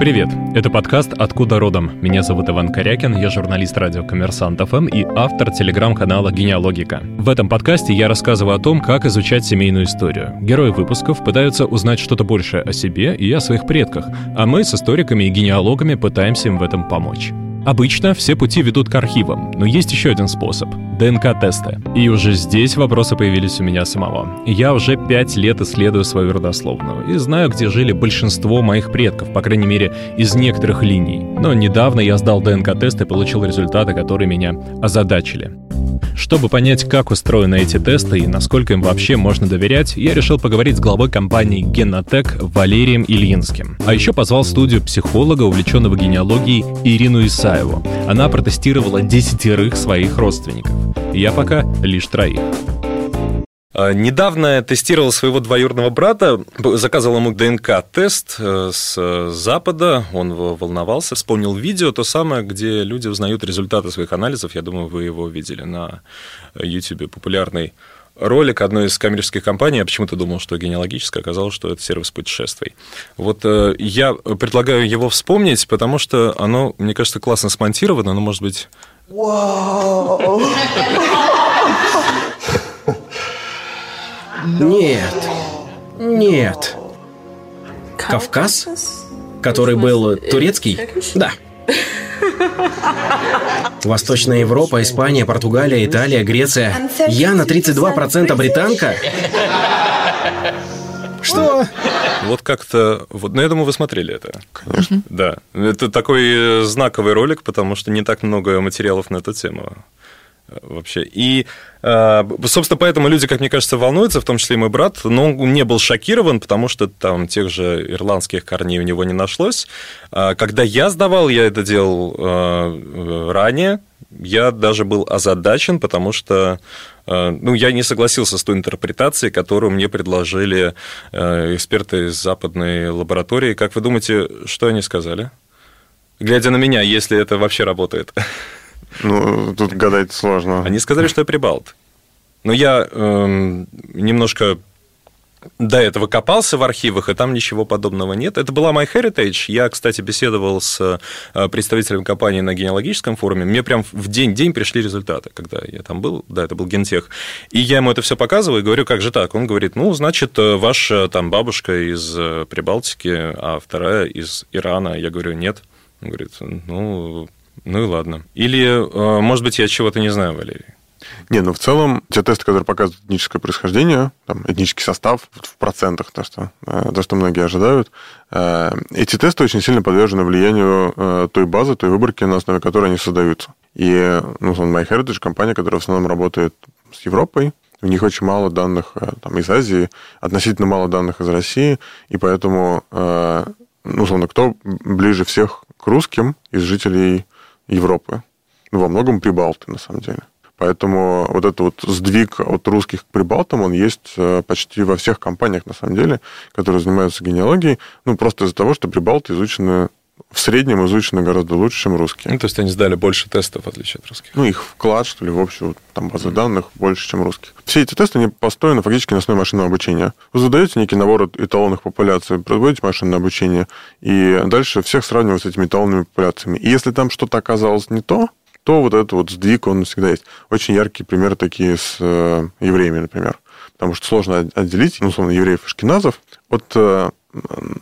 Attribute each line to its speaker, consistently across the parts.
Speaker 1: Привет! Это подкаст «Откуда родом?». Меня зовут Иван Корякин, я журналист радио «Коммерсант ФМ» и автор телеграм-канала «Генеалогика». В этом подкасте я рассказываю о том, как изучать семейную историю. Герои выпусков пытаются узнать что-то большее о себе и о своих предках, а мы с историками и генеалогами пытаемся им в этом помочь. Обычно все пути ведут к архивам, но есть еще один способ — ДНК-тесты. И уже здесь вопросы появились у меня самого. Я уже пять лет исследую свою родословную и знаю, где жили большинство моих предков, по крайней мере, из некоторых линий. Но недавно я сдал ДНК-тест и получил результаты, которые меня озадачили. Чтобы понять, как устроены эти тесты и насколько им вообще можно доверять, я решил поговорить с главой компании Генотек Валерием Ильинским. А еще позвал в студию психолога, увлеченного генеалогией Ирину Исаеву. Она протестировала десятерых своих родственников. Я пока лишь троих. А, недавно тестировал своего двоюродного брата, заказывал ему ДНК-тест э, с Запада, он волновался, вспомнил видео, то самое, где люди узнают результаты своих анализов, я думаю, вы его видели на YouTube, популярный ролик одной из коммерческих компаний, я почему-то думал, что генеалогическая, оказалось, что это сервис путешествий. Вот э, я предлагаю его вспомнить, потому что оно, мне кажется, классно смонтировано, но, может быть...
Speaker 2: Нет. Нет. Кавказ? Который был турецкий? Да. Восточная Европа, Испания, Португалия, Италия, Греция. Я на 32% британка? Что?
Speaker 1: Вот как-то... Вот, ну, я думаю, вы смотрели это.
Speaker 3: Конечно.
Speaker 1: Да. Это такой знаковый ролик, потому что не так много материалов на эту тему вообще. И, э, собственно, поэтому люди, как мне кажется, волнуются, в том числе и мой брат, но он не был шокирован, потому что там тех же ирландских корней у него не нашлось. А когда я сдавал, я это делал э, ранее, я даже был озадачен, потому что э, ну, я не согласился с той интерпретацией, которую мне предложили эксперты из западной лаборатории. Как вы думаете, что они сказали? Глядя на меня, если это вообще работает.
Speaker 3: Ну, тут гадать сложно.
Speaker 1: Они сказали, что я прибалт. Но я эм, немножко до этого копался в архивах, и там ничего подобного нет. Это была MyHeritage. Я, кстати, беседовал с э, представителем компании на генеалогическом форуме. Мне прям в день-день пришли результаты, когда я там был. Да, это был гентех. И я ему это все показываю и говорю, как же так? Он говорит, ну, значит, э, ваша там бабушка из э, Прибалтики, а вторая из Ирана. Я говорю, нет. Он говорит, ну, ну и ладно. Или, э, может быть, я чего-то не знаю, Валерий.
Speaker 3: Не, ну в целом те тесты, которые показывают этническое происхождение, там, этнический состав в процентах, то что, э, то, что многие ожидают, э, эти тесты очень сильно подвержены влиянию той базы, той выборки, на основе которой они создаются. И, ну, MyHeritage компания, которая в основном работает с Европой, у них очень мало данных там, из Азии, относительно мало данных из России, и поэтому, ну, условно, кто ближе всех к русским из жителей Европы. Ну, во многом прибалты, на самом деле. Поэтому вот этот вот сдвиг от русских к прибалтам, он есть э, почти во всех компаниях, на самом деле, которые занимаются генеалогией. Ну, просто из-за того, что прибалты изучены в среднем изучены гораздо лучше, чем русские.
Speaker 1: Ну, то есть они сдали больше тестов, в отличие от русских.
Speaker 3: Ну, их вклад, что ли, в общую там, базу mm-hmm. данных больше, чем русских. Все эти тесты, они построены фактически на основе машинного обучения. Вы задаете некий набор эталонных популяций, производите машинное обучение, и дальше всех сравнивают с этими эталонными популяциями. И если там что-то оказалось не то, то вот этот вот сдвиг, он всегда есть. Очень яркие примеры такие с э, евреями, например. Потому что сложно отделить, ну, условно, евреев и шкиназов от, э,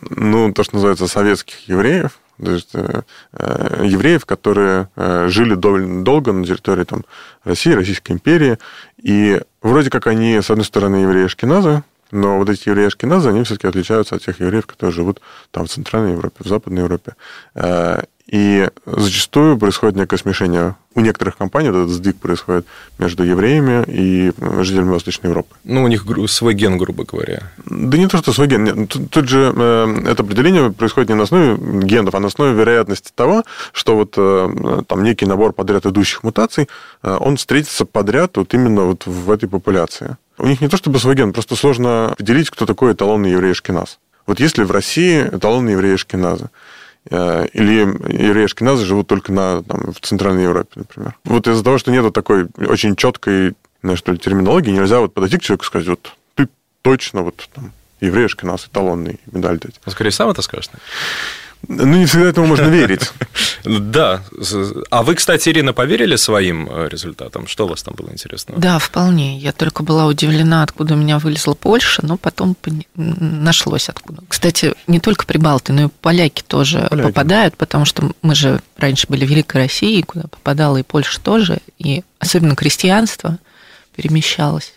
Speaker 3: ну, то, что называется, советских евреев, то есть, э, э, евреев, которые э, жили довольно долго на территории там, России, Российской империи, и вроде как они, с одной стороны, евреи-шкиназы, но вот эти евреи-ашкеназы, они все-таки отличаются от тех евреев, которые живут там в Центральной Европе, в Западной Европе. И зачастую происходит некое смешение. У некоторых компаний этот сдвиг происходит между евреями и жителями Восточной Европы.
Speaker 1: Ну, у них свой ген, грубо говоря.
Speaker 3: Да не то, что свой ген. Нет, тут, тут же э, это определение происходит не на основе генов, а на основе вероятности того, что вот э, там некий набор подряд идущих мутаций, э, он встретится подряд вот именно вот в этой популяции. У них не то чтобы свой ген, просто сложно определить, кто такой эталонный еврей Шкиназ. Вот если в России эталонный еврей Шкиназа, Э, или евреи ашкеназы живут только на, там, в Центральной Европе, например. Вот из-за того, что нет такой очень четкой знаешь, что ли, терминологии, нельзя вот подойти к человеку и сказать, вот ты точно вот там еврей ашкеназ, эталонный медаль дать.
Speaker 1: Ну, скорее, сам это скажешь.
Speaker 3: Ну, не всегда этому можно верить.
Speaker 1: Да. А вы, кстати, Ирина, поверили своим э, результатам? Что у вас там было интересно?
Speaker 4: Да, вполне. Я только была удивлена, откуда у меня вылезла Польша, но потом нашлось откуда. Кстати, не только прибалты, но и поляки тоже поляки. попадают, потому что мы же раньше были в Великой России, куда попадала и Польша тоже, и особенно крестьянство перемещалось.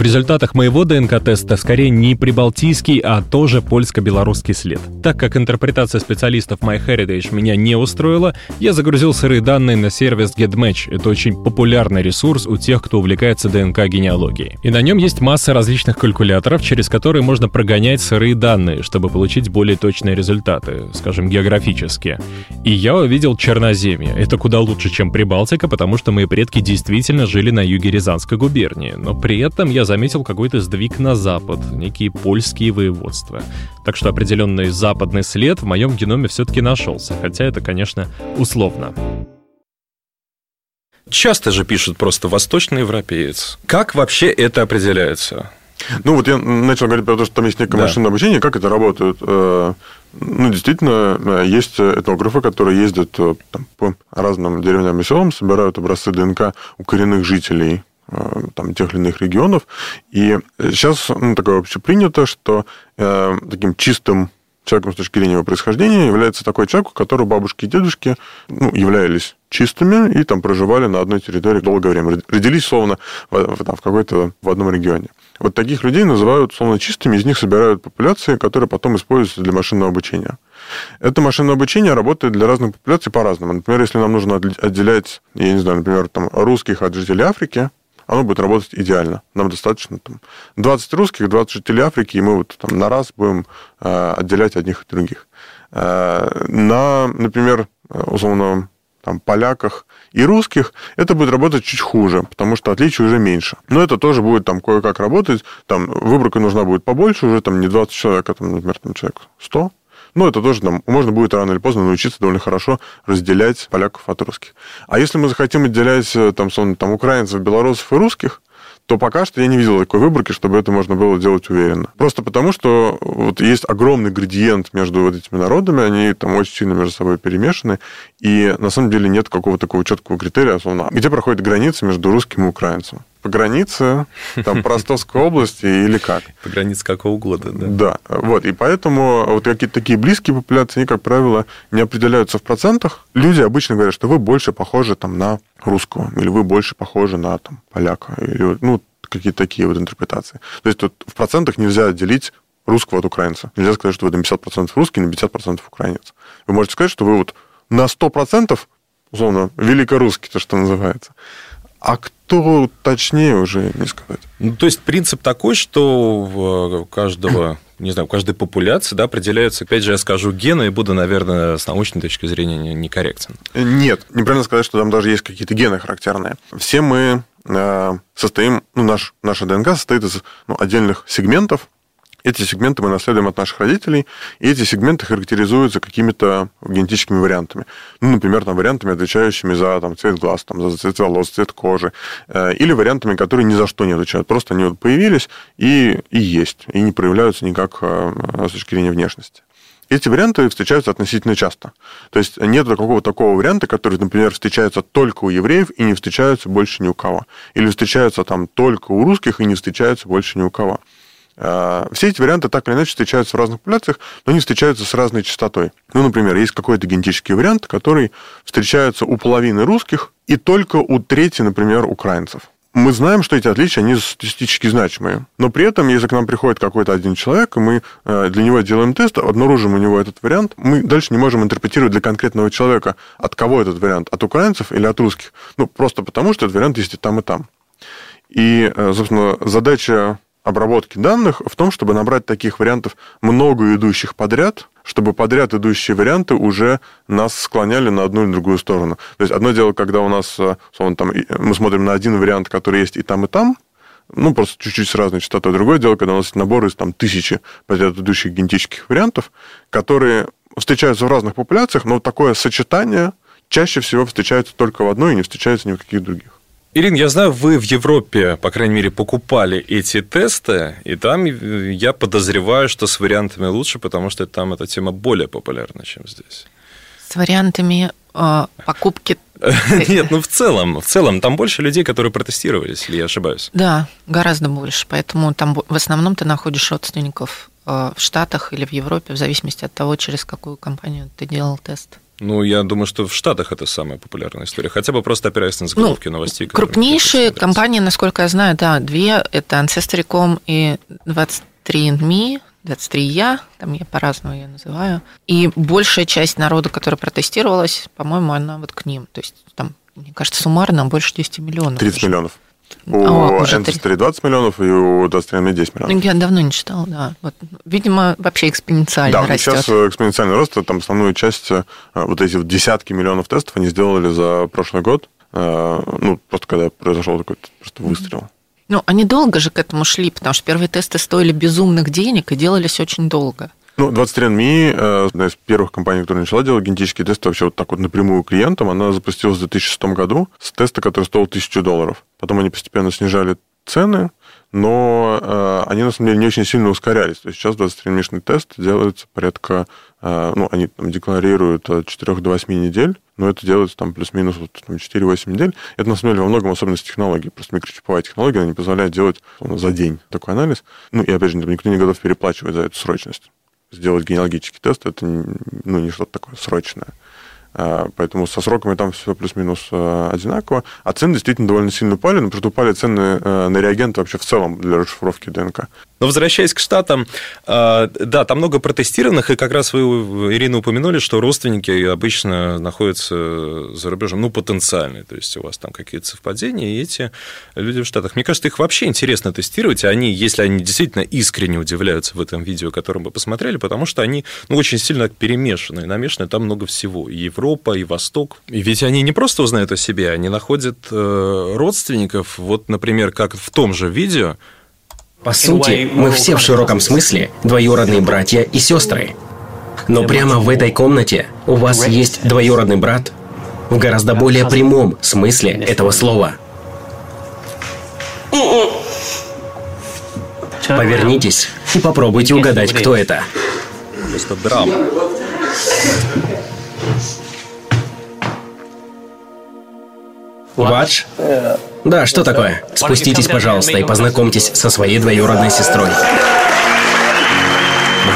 Speaker 1: В результатах моего ДНК-теста скорее не прибалтийский, а тоже польско-белорусский след. Так как интерпретация специалистов MyHeritage меня не устроила, я загрузил сырые данные на сервис GetMatch. Это очень популярный ресурс у тех, кто увлекается ДНК-генеалогией. И на нем есть масса различных калькуляторов, через которые можно прогонять сырые данные, чтобы получить более точные результаты, скажем, географические. И я увидел Черноземье. Это куда лучше, чем Прибалтика, потому что мои предки действительно жили на юге Рязанской губернии. Но при этом я заметил какой-то сдвиг на запад, некие польские воеводства. Так что определенный западный след в моем геноме все-таки нашелся, хотя это, конечно, условно. Часто же пишут просто «восточный европеец». Как вообще это определяется?
Speaker 3: Ну, вот я начал говорить про то, что там есть некое да. машинное обучение, как это работает. Э, ну, действительно, э, есть этнографы, которые ездят э, там, по разным деревням и селам, собирают образцы ДНК у коренных жителей там, тех или иных регионов. И сейчас ну, такое общепринято, что э, таким чистым человеком с точки зрения его происхождения является такой человек, у которого бабушки и дедушки ну, являлись чистыми и там проживали на одной территории долгое время. Родились, словно, в, там, в какой-то в одном регионе. Вот таких людей называют, словно, чистыми, из них собирают популяции, которые потом используются для машинного обучения. Это машинное обучение работает для разных популяций по-разному. Например, если нам нужно отделять, я не знаю, например, там, русских от жителей Африки, оно будет работать идеально. Нам достаточно там, 20 русских, 20 жителей Африки, и мы вот там на раз будем э, отделять одних и других. Э, на, например, условно, там, поляках и русских, это будет работать чуть хуже, потому что отличий уже меньше. Но это тоже будет там кое-как работать. Там выборка нужна будет побольше, уже там не 20 человек, а там, например, там человек 100, ну, это тоже там, можно будет рано или поздно научиться довольно хорошо разделять поляков от русских. А если мы захотим отделять э, там, сон, там, украинцев, белорусов и русских, то пока что я не видел такой выборки, чтобы это можно было делать уверенно. Просто потому, что вот есть огромный градиент между вот этими народами, они там очень сильно между собой перемешаны, и на самом деле нет какого-то такого четкого критерия, условно, где проходит граница между русским и украинцем по границе, там, Ростовской области или как?
Speaker 1: По границе какого года, да.
Speaker 3: Да, вот, и поэтому вот какие-то такие близкие популяции, они, как правило, не определяются в процентах. Люди обычно говорят, что вы больше похожи там на русского, или вы больше похожи на там поляка, или, ну, какие-то такие вот интерпретации. То есть тут в процентах нельзя отделить русского от украинца. Нельзя сказать, что вы на 50% русский, на 50% украинец. Вы можете сказать, что вы вот на 100%, условно, великорусский, то, что называется. А кто точнее уже не сказать.
Speaker 1: Ну, то есть принцип такой, что у каждого не знаю, у каждой популяции да, определяются, опять же, я скажу гены и буду, наверное, с научной точки зрения некорректен.
Speaker 3: Нет, неправильно сказать, что там даже есть какие-то гены характерные. Все мы э, состоим, ну, наш, наша ДНК состоит из ну, отдельных сегментов, эти сегменты мы наследуем от наших родителей, и эти сегменты характеризуются какими-то генетическими вариантами. Ну, например, там, вариантами, отвечающими за там, цвет глаз, там, за цвет волос, цвет кожи, э, или вариантами, которые ни за что не отвечают. Просто они вот появились и, и есть, и не проявляются никак э, с точки зрения внешности. Эти варианты встречаются относительно часто. То есть нет какого-то такого варианта, который, например, встречается только у евреев и не встречаются больше ни у кого. Или встречаются там только у русских и не встречаются больше ни у кого. А, все эти варианты так или иначе встречаются в разных популяциях, но они встречаются с разной частотой. Ну, например, есть какой-то генетический вариант, который встречается у половины русских и только у трети, например, украинцев. Мы знаем, что эти отличия, они статистически значимые. Но при этом, если к нам приходит какой-то один человек, и мы э, для него делаем тест, обнаружим у него этот вариант, мы дальше не можем интерпретировать для конкретного человека, от кого этот вариант, от украинцев или от русских. Ну, просто потому, что этот вариант есть и там, и там. И, э, собственно, задача обработки данных в том, чтобы набрать таких вариантов много идущих подряд, чтобы подряд идущие варианты уже нас склоняли на одну или другую сторону. То есть одно дело, когда у нас, э, условно, там, мы смотрим на один вариант, который есть и там, и там, ну, просто чуть-чуть с разной частотой. Другое дело, когда у нас есть набор из там, тысячи подряд идущих генетических вариантов, которые встречаются в разных популяциях, но такое сочетание чаще всего встречается только в одной и не встречается ни в каких других.
Speaker 1: Ирин, я знаю, вы в Европе, по крайней мере, покупали эти тесты, и там я подозреваю, что с вариантами лучше, потому что там эта тема более популярна, чем здесь.
Speaker 4: С вариантами э, покупки
Speaker 1: нет, ну в целом, в целом, там больше людей, которые протестировались, или я ошибаюсь?
Speaker 4: Да, гораздо больше. Поэтому там в основном ты находишь родственников э, в Штатах или в Европе, в зависимости от того, через какую компанию ты делал тест.
Speaker 1: Ну, я думаю, что в Штатах это самая популярная история. Хотя бы просто опираясь на заголовки ну, новостей.
Speaker 4: Крупнейшие компании, насколько я знаю, да, две. Это Ancestry.com и 23andMe. 23 я, там я по-разному ее называю. И большая часть народа, которая протестировалась, по-моему, она вот к ним. То есть там, мне кажется, суммарно больше 10 миллионов.
Speaker 3: 30 уже. миллионов. У О, Ancestry 20 миллионов и у 23 10 миллионов.
Speaker 4: Я давно не читал, да. Вот, видимо, вообще экспоненциально да, растет.
Speaker 3: сейчас экспоненциальный рост, там основную часть, э, вот эти десятки миллионов тестов они сделали за прошлый год. Э, ну, просто когда произошел такой просто выстрел.
Speaker 4: Ну, они долго же к этому шли, потому что первые тесты стоили безумных денег и делались очень долго.
Speaker 3: Ну, 23andMe, э, одна из первых компаний, которая начала делать генетические тесты вообще вот так вот напрямую клиентам, она запустилась в 2006 году с теста, который стоил 1000 долларов. Потом они постепенно снижали цены, но э, они, на самом деле, не очень сильно ускорялись. То есть сейчас 23-мишный тест делается порядка, э, ну, они там декларируют от 4 до 8 недель, но это делается там плюс-минус вот, 4-8 недель. Это, на самом деле, во многом особенность технологии. Просто микрочиповая технология, она не позволяет делать за день такой анализ. Ну, и, опять же, никто не готов переплачивать за эту срочность. Сделать генеалогический тест – это ну, не что-то такое срочное. А, поэтому со сроками там все плюс-минус э, одинаково. А цены действительно довольно сильно упали, но просто упали цены э, на реагенты вообще в целом для расшифровки ДНК.
Speaker 1: Но возвращаясь к Штатам, э, да, там много протестированных, и как раз вы, Ирина, упомянули, что родственники обычно находятся за рубежом, ну, потенциальные, то есть у вас там какие-то совпадения, и эти люди в Штатах. Мне кажется, их вообще интересно тестировать, они, если они действительно искренне удивляются в этом видео, которое мы посмотрели, потому что они ну, очень сильно перемешаны, намешаны, там много всего, и Европа, и Восток. И ведь они не просто узнают о себе, они находят э, родственников, вот, например, как в том же видео,
Speaker 2: по сути, мы все в широком смысле двоюродные братья и сестры. Но прямо в этой комнате у вас есть двоюродный брат в гораздо более прямом смысле этого слова. Повернитесь и попробуйте угадать, кто это.
Speaker 1: Просто драма.
Speaker 2: Вадж? Да, что такое? Спуститесь, пожалуйста, и познакомьтесь со своей двоюродной сестрой.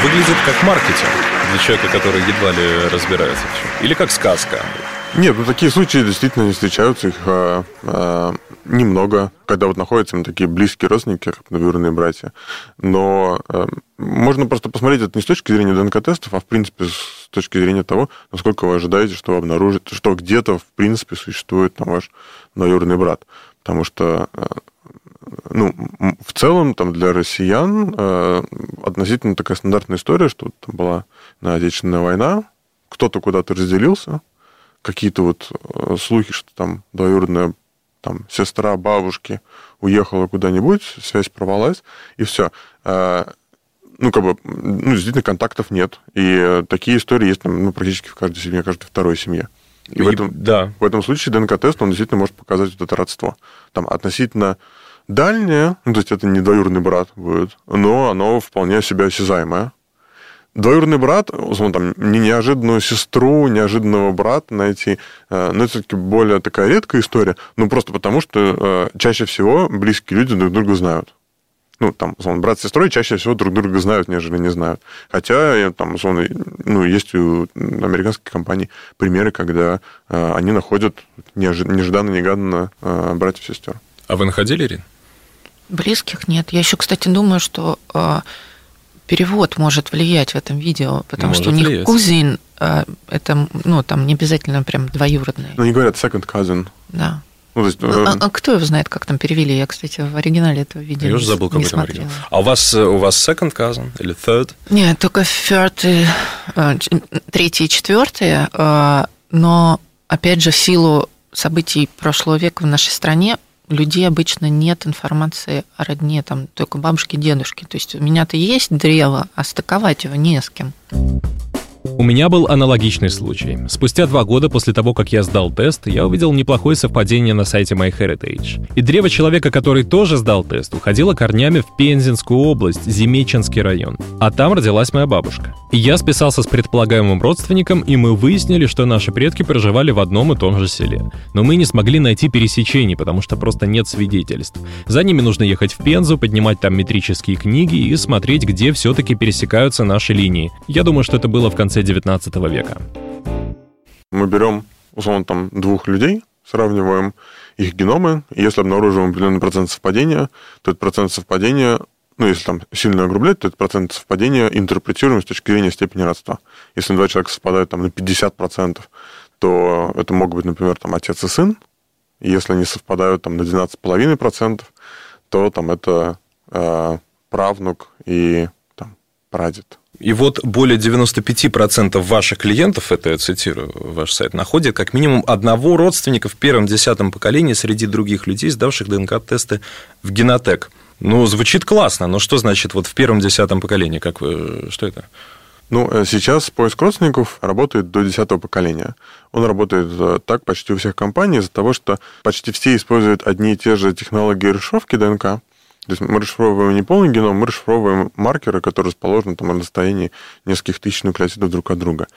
Speaker 1: Выглядит как маркетинг для человека, который едва ли разбирается в чем. Или как сказка.
Speaker 3: Нет, ну такие случаи действительно не встречаются, их а, а, немного, когда вот находятся такие близкие родственники, двоюродные братья. Но а, можно просто посмотреть это не с точки зрения ДНК-тестов, а в принципе с точки зрения того, насколько вы ожидаете, что вы обнаружите, что где-то в принципе существует там ваш двоюродный брат. Потому что а, ну, в целом, там, для россиян э, относительно такая стандартная история, что там была на Отечественная война, кто-то куда-то разделился, какие-то вот э, слухи, что там двоюродная там, сестра бабушки уехала куда-нибудь, связь порвалась, и все. А, ну, как бы, ну, действительно, контактов нет. И такие истории есть ну, практически в каждой семье, в каждой второй семье. И, и в, этом, да. в этом случае ДНК-тест, он действительно может показать вот это родство. Там относительно дальнее, ну, то есть это не двоюродный брат будет, но оно вполне себя осязаемое. Двоюродный брат, он там не неожиданную сестру, неожиданного брата найти, э, но это все-таки более такая редкая история, ну просто потому, что э, чаще всего близкие люди друг друга знают. Ну, там, условно, брат с сестрой чаще всего друг друга знают, нежели не знают. Хотя, э, там, условно, ну, есть у американских компаний примеры, когда они находят нежданно-негаданно братьев и сестер.
Speaker 1: А вы находили, Ирин?
Speaker 4: Близких нет. Я еще, кстати, думаю, что перевод может влиять в этом видео, потому может что у них влиять. кузин, а, это, ну, там не обязательно прям двоюродный.
Speaker 3: Ну, они говорят second cousin.
Speaker 4: Да. Ну, то есть, ну, а, а кто его знает, как там перевели? Я, кстати, в оригинале этого видео Я
Speaker 1: уже забыл, как это оригинал. А у вас, у вас second cousin или third?
Speaker 4: Нет, только third, и, э, третий и четвертый. Э, но, опять же, в силу событий прошлого века в нашей стране людей обычно нет информации о родне, там только бабушки, дедушки. То есть у меня-то есть древо, а стыковать его не с кем.
Speaker 1: У меня был аналогичный случай. Спустя два года после того, как я сдал тест, я увидел неплохое совпадение на сайте MyHeritage. И древо человека, который тоже сдал тест, уходило корнями в Пензенскую область, Земеченский район. А там родилась моя бабушка. И я списался с предполагаемым родственником, и мы выяснили, что наши предки проживали в одном и том же селе. Но мы не смогли найти пересечений, потому что просто нет свидетельств. За ними нужно ехать в Пензу, поднимать там метрические книги и смотреть, где все-таки пересекаются наши линии. Я думаю, что это было в конце 19 века.
Speaker 3: Мы берем, условно, там двух людей, сравниваем их геномы, и если обнаруживаем определенный процент совпадения, то этот процент совпадения ну, если там сильно огрублять, то этот процент совпадения интерпретируем с точки зрения степени родства. Если два человека совпадают там на 50%, то это могут быть, например, там отец и сын. И если они совпадают там на 12,5%, то там это э, правнук и прадед.
Speaker 1: И вот более 95% ваших клиентов, это я цитирую ваш сайт, находят как минимум одного родственника в первом десятом поколении среди других людей, сдавших ДНК-тесты в генотек. Ну, звучит классно, но что значит вот в первом десятом поколении? Как вы, что это?
Speaker 3: Ну, э, сейчас поиск родственников работает до десятого поколения. Он работает э, так почти у всех компаний из-за того, что почти все используют одни и те же технологии расшифровки ДНК, то есть мы расшифровываем не полный геном, мы расшифровываем маркеры, которые расположены там на расстоянии нескольких тысяч нуклеотидов друг от друга.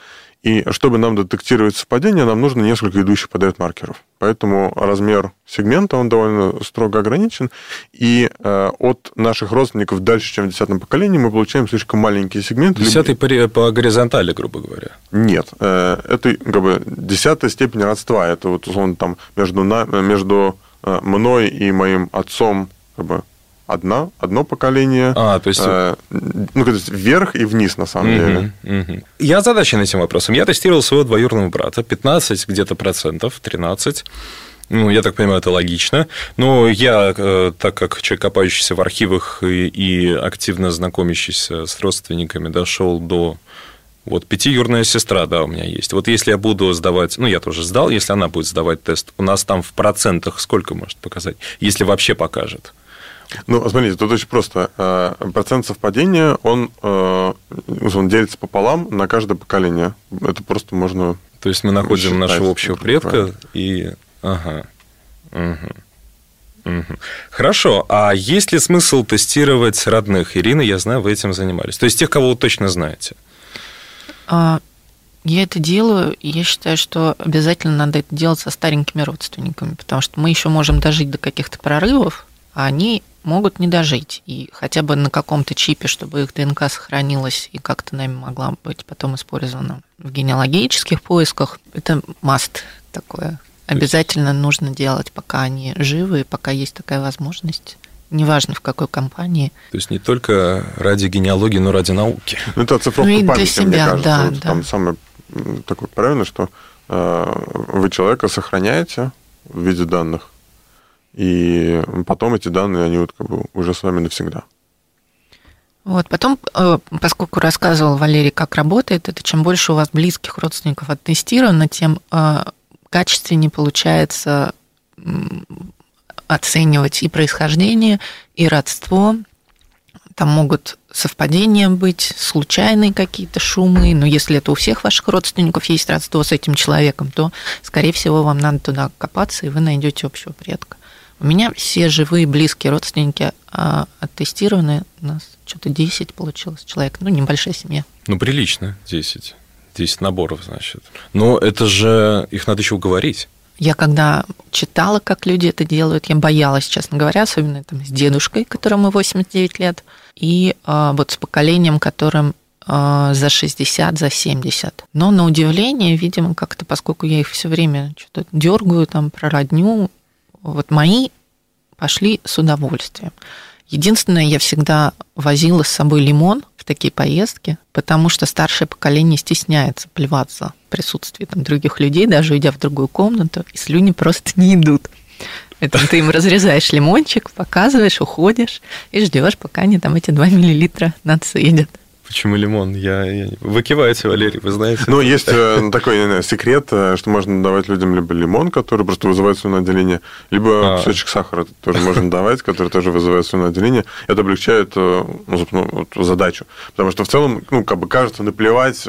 Speaker 3: И чтобы нам детектировать совпадение, нам нужно несколько идущих подряд маркеров. Поэтому размер сегмента, он довольно строго ограничен. И э, от наших родственников дальше, чем в десятом поколении, мы получаем слишком маленькие сегменты.
Speaker 1: Десятый либо... по горизонтали, грубо говоря.
Speaker 3: Нет. Э, это как бы десятая степень родства. Это вот, условно, там между, на, между э, мной и моим отцом как бы, одна, одно поколение.
Speaker 1: А, то есть... Э,
Speaker 3: ну, то есть вверх и вниз, на самом угу, деле.
Speaker 1: Угу. Я озадачен этим вопросом. Я тестировал своего двоюродного брата. 15 где-то процентов, 13. Ну, я так понимаю, это логично. Но я, э, так как человек, копающийся в архивах и, и активно знакомящийся с родственниками, дошел до вот пятиюрная сестра, да, у меня есть. Вот если я буду сдавать, ну, я тоже сдал, если она будет сдавать тест, у нас там в процентах сколько может показать, если вообще покажет?
Speaker 3: Ну, смотрите, тут очень просто. Э, процент совпадения, он, э, он делится пополам на каждое поколение. Это просто можно...
Speaker 1: То есть мы находим считать, нашего общего предка правильно. и... Ага. Угу. Хорошо, а есть ли смысл тестировать родных? Ирина, я знаю, вы этим занимались. То есть тех, кого вы точно знаете.
Speaker 4: А, я это делаю, и я считаю, что обязательно надо это делать со старенькими родственниками, потому что мы еще можем дожить до каких-то прорывов, а они могут не дожить. И хотя бы на каком-то чипе, чтобы их ДНК сохранилась и как-то нами могла быть потом использована в генеалогических поисках, это маст такое. Обязательно нужно делать, пока они живы, пока есть такая возможность неважно в какой компании.
Speaker 1: То есть не только ради генеалогии, но ради науки.
Speaker 3: Ну, это оцифровка ну, и памяти, для себя, мне кажется. Да, вот да. Там самое такое правильно, что э, вы человека сохраняете в виде данных, и потом эти данные, они вот как бы уже с вами навсегда.
Speaker 4: Вот, потом, э, поскольку рассказывал Валерий, как работает, это чем больше у вас близких родственников оттестировано, тем э, качественнее получается оценивать и происхождение, и родство. Там могут совпадения быть, случайные какие-то шумы, но если это у всех ваших родственников есть родство с этим человеком, то, скорее всего, вам надо туда копаться, и вы найдете общего предка. У меня все живые близкие родственники а, оттестированы. У нас что-то 10 получилось человек. Ну, небольшая семья.
Speaker 1: Ну, прилично, 10. 10 наборов, значит. Но это же их надо еще уговорить.
Speaker 4: Я когда читала, как люди это делают, я боялась, честно говоря, особенно там, с дедушкой, которому 89 лет, и а, вот с поколением, которым а, за 60, за 70. Но на удивление, видимо, как-то, поскольку я их все время что-то дергаю там про родню, вот мои пошли с удовольствием. Единственное, я всегда возила с собой лимон в такие поездки, потому что старшее поколение стесняется плеваться в присутствии там, других людей, даже уйдя в другую комнату, и слюни просто не идут. Поэтому ты им разрезаешь лимончик, показываешь, уходишь и ждешь, пока они там эти 2 миллилитра нацедят.
Speaker 1: Почему лимон? Я, я... Вы киваете, Валерий, вы знаете.
Speaker 3: Ну, есть э, такой не знаю, секрет, э, что можно давать людям либо лимон, который просто вызывает слюноотделение, либо а. кусочек сахара тоже можно давать, который тоже вызывает слюноотделение. Это облегчает э, ну, вот, задачу. Потому что в целом, ну, как бы кажется, наплевать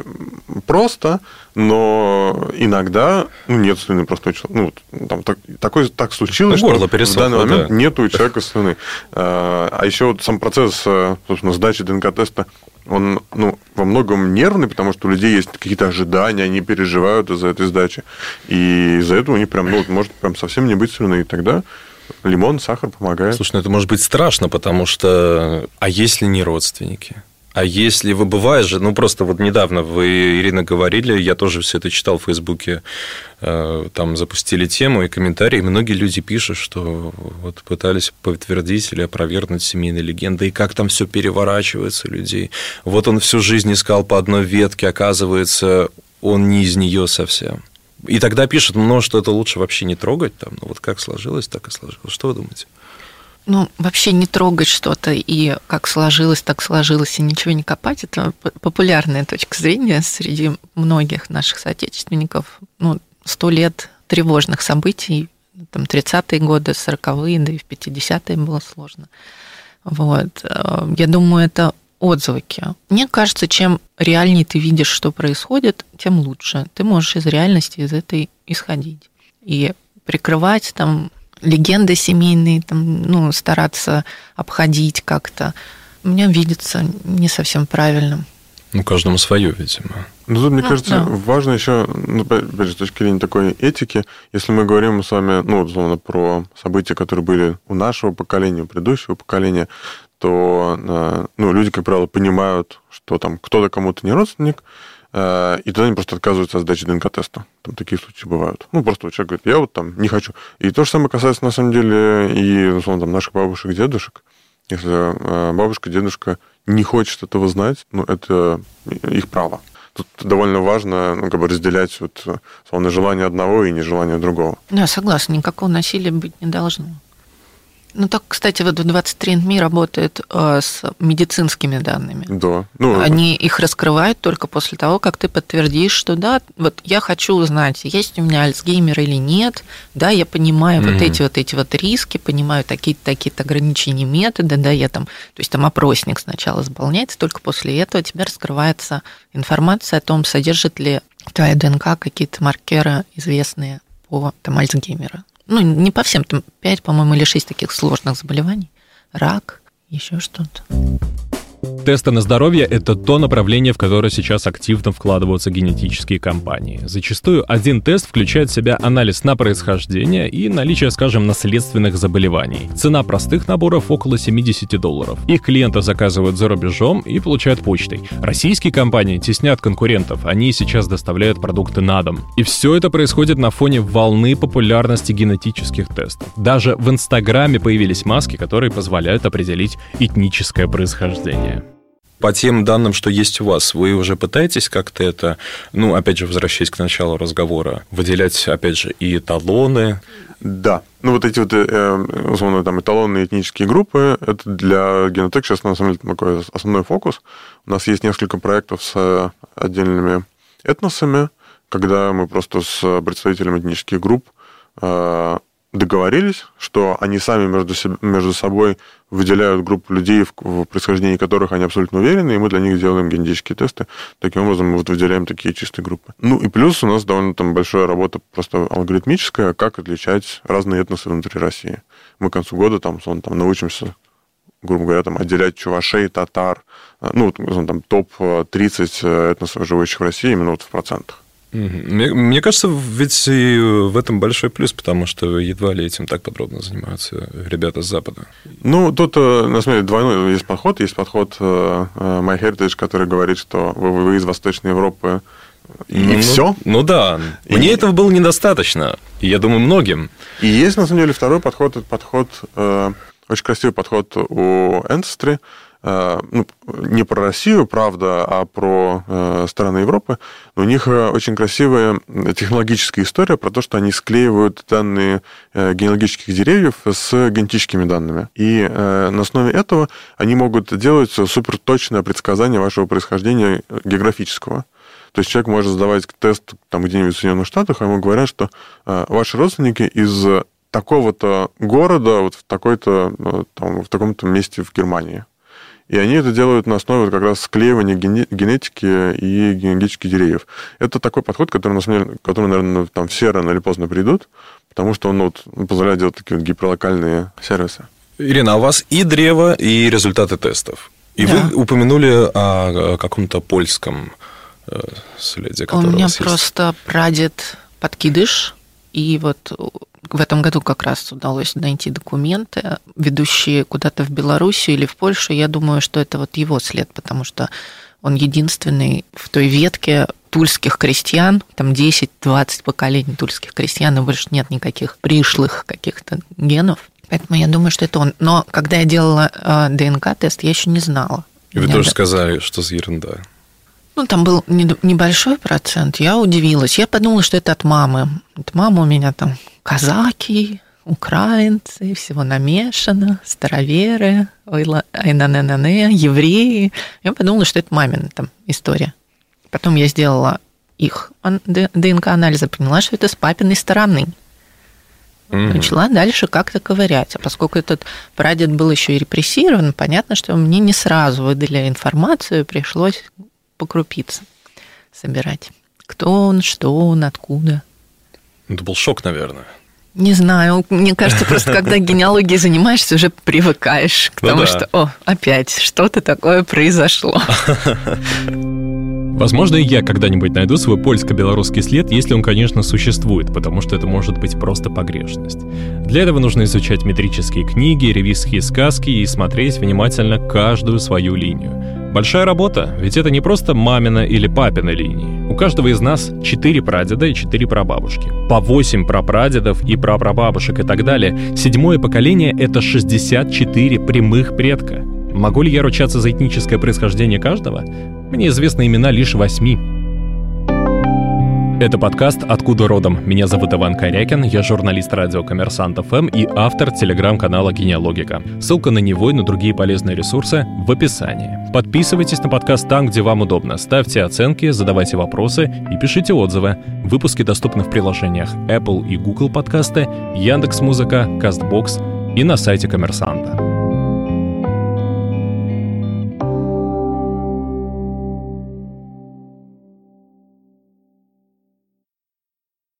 Speaker 3: просто, но иногда ну, нет слюны просто ну, там так, такой, так случилось,
Speaker 1: Горло что в
Speaker 3: данный момент да. нет у человека слюны. А еще вот сам процесс, собственно, сдачи ДНК-теста он ну, во многом нервный, потому что у людей есть какие-то ожидания, они переживают из-за этой сдачи. И из-за этого у них прям, ну, может прям совсем не быть слюны. И тогда лимон, сахар помогает.
Speaker 1: Слушай, ну это может быть страшно, потому что... А если не родственники? А если вы бываешь же, ну просто вот недавно вы, Ирина, говорили, я тоже все это читал в Фейсбуке, э, там запустили тему и комментарии, многие люди пишут, что вот пытались подтвердить или опровергнуть семейные легенды, и как там все переворачивается у людей. Вот он всю жизнь искал по одной ветке, оказывается, он не из нее совсем. И тогда пишут, ну, что это лучше вообще не трогать, там, ну вот как сложилось, так и сложилось. Что вы думаете?
Speaker 4: Ну, вообще не трогать что-то, и как сложилось, так сложилось, и ничего не копать, это популярная точка зрения среди многих наших соотечественников. Ну, сто лет тревожных событий, там, 30-е годы, 40-е, да и в 50-е было сложно. Вот. Я думаю, это отзвуки. Мне кажется, чем реальнее ты видишь, что происходит, тем лучше. Ты можешь из реальности, из этой исходить. И прикрывать там легенды семейные, там, ну, стараться обходить как-то, мне видится не совсем правильным.
Speaker 1: Ну, каждому свое, видимо.
Speaker 3: Ну, тут, мне ну, кажется, да. важно еще, ну, опять же, с точки зрения такой этики, если мы говорим с вами, ну, условно, про события, которые были у нашего поколения, у предыдущего поколения, то, э, ну, люди, как правило, понимают, что там кто-то кому-то не родственник, и тогда они просто отказываются от сдачи ДНК-теста. Там такие случаи бывают. Ну, просто человек говорит, я вот там не хочу. И то же самое касается, на самом деле, и, условно, там, наших бабушек, дедушек. Если э, бабушка, дедушка не хочет этого знать, ну, это их право. Тут довольно важно ну, как бы разделять вот, условно, желание одного и нежелание другого.
Speaker 4: Да, согласна, никакого насилия быть не должно. Ну так, кстати, вот в 23andMe работает э, с медицинскими данными.
Speaker 3: Да.
Speaker 4: Ну, Они их раскрывают только после того, как ты подтвердишь, что да, вот я хочу узнать, есть у меня Альцгеймер или нет, да, я понимаю mm-hmm. вот эти вот эти вот риски, понимаю такие-то такие-то ограничения методы, да, я там, то есть там опросник сначала заполняется, только после этого тебе раскрывается информация о том, содержит ли твоя ДНК какие-то маркеры известные по там, Альцгеймера ну, не по всем, там 5, по-моему, или 6 таких сложных заболеваний. Рак, еще что-то.
Speaker 1: Тесты на здоровье — это то направление, в которое сейчас активно вкладываются генетические компании. Зачастую один тест включает в себя анализ на происхождение и наличие, скажем, наследственных заболеваний. Цена простых наборов около 70 долларов. Их клиенты заказывают за рубежом и получают почтой. Российские компании теснят конкурентов, они сейчас доставляют продукты на дом. И все это происходит на фоне волны популярности генетических тестов. Даже в Инстаграме появились маски, которые позволяют определить этническое происхождение. По тем данным, что есть у вас, вы уже пытаетесь как-то это, ну, опять же, возвращаясь к началу разговора, выделять, опять же, и эталоны?
Speaker 3: Да. Ну, вот эти вот, э, условно, там, эталонные этнические группы, это для Генотек сейчас, на самом деле, такой основной фокус. У нас есть несколько проектов с отдельными этносами, когда мы просто с представителями этнических групп э, договорились, что они сами между, между собой выделяют группу людей, в, в происхождении которых они абсолютно уверены, и мы для них делаем генетические тесты. Таким образом, мы вот выделяем такие чистые группы. Ну и плюс у нас довольно там большая работа просто алгоритмическая, как отличать разные этносы внутри России. Мы к концу года там, условно, там научимся грубо говоря, там, отделять чувашей, татар, ну, там, топ-30 этносов, живущих в России, именно вот в процентах.
Speaker 1: Мне, мне кажется, ведь и в этом большой плюс, потому что едва ли этим так подробно занимаются ребята с Запада.
Speaker 3: Ну, тут, э, на самом деле, двойной есть подход. Есть подход э, э, MyHeritage, который говорит, что вы, вы из Восточной Европы, и ну, все.
Speaker 1: Ну да. И... Мне этого было недостаточно. И я думаю, многим.
Speaker 3: И есть, на самом деле, второй подход. Это подход, очень красивый подход у Ancestry. Э, ну, не про Россию, правда, а про э, страны Европы. У них очень красивая технологическая история про то, что они склеивают данные генеалогических деревьев с генетическими данными. И на основе этого они могут делать суперточное предсказание вашего происхождения географического. То есть человек может задавать тест там где-нибудь в Соединенных Штатах, а ему говорят, что э, ваши родственники из такого-то города, вот в такой-то, э, там, в таком-то месте в Германии. И они это делают на основе как раз склеивания генетики и генетических деревьев. Это такой подход, который, на самом деле, который, наверное, там все рано или поздно придут, потому что он ну, вот, позволяет делать такие вот гиперлокальные сервисы.
Speaker 1: Ирина, а у вас и древо, и результаты тестов. И да. вы упомянули о каком-то польском Э, следе,
Speaker 4: У меня у просто есть. прадед подкидыш, и вот в этом году как раз удалось найти документы, ведущие куда-то в Белоруссию или в Польшу. Я думаю, что это вот его след, потому что он единственный в той ветке тульских крестьян, там 10-20 поколений тульских крестьян, и больше нет никаких пришлых каких-то генов. Поэтому я думаю, что это он. Но когда я делала э, ДНК-тест, я еще не знала.
Speaker 1: И вы тоже сказали, что за ерунда.
Speaker 4: Ну, там был небольшой процент. Я удивилась. Я подумала, что это от мамы. От мамы у меня там казаки, украинцы, всего намешано, староверы, евреи. Я подумала, что это мамина там история. Потом я сделала их ДНК-анализы, поняла, что это с папиной стороны. Mm-hmm. Начала дальше как-то ковырять. А поскольку этот прадед был еще и репрессирован, понятно, что мне не сразу выдали информацию, пришлось по крупице собирать. Кто он, что он, откуда.
Speaker 1: Это был шок, наверное.
Speaker 4: Не знаю, мне кажется, просто когда генеалогией занимаешься, уже привыкаешь к ну тому, да. что, о, опять что-то такое произошло.
Speaker 1: Возможно, и я когда-нибудь найду свой польско-белорусский след, если он, конечно, существует, потому что это может быть просто погрешность. Для этого нужно изучать метрические книги, ревизские сказки и смотреть внимательно каждую свою линию. Большая работа, ведь это не просто мамина или папина линии. У каждого из нас четыре прадеда и четыре прабабушки. По восемь прапрадедов и прапрабабушек и так далее. Седьмое поколение — это 64 прямых предка. Могу ли я ручаться за этническое происхождение каждого? Мне известны имена лишь восьми. Это подкаст «Откуда родом?». Меня зовут Иван Корякин, я журналист радио «Коммерсант ФМ» и автор телеграм-канала «Генеалогика». Ссылка на него и на другие полезные ресурсы в описании. Подписывайтесь на подкаст там, где вам удобно. Ставьте оценки, задавайте вопросы и пишите отзывы. Выпуски доступны в приложениях Apple и Google подкасты, Яндекс.Музыка, Castbox и на сайте «Коммерсанта».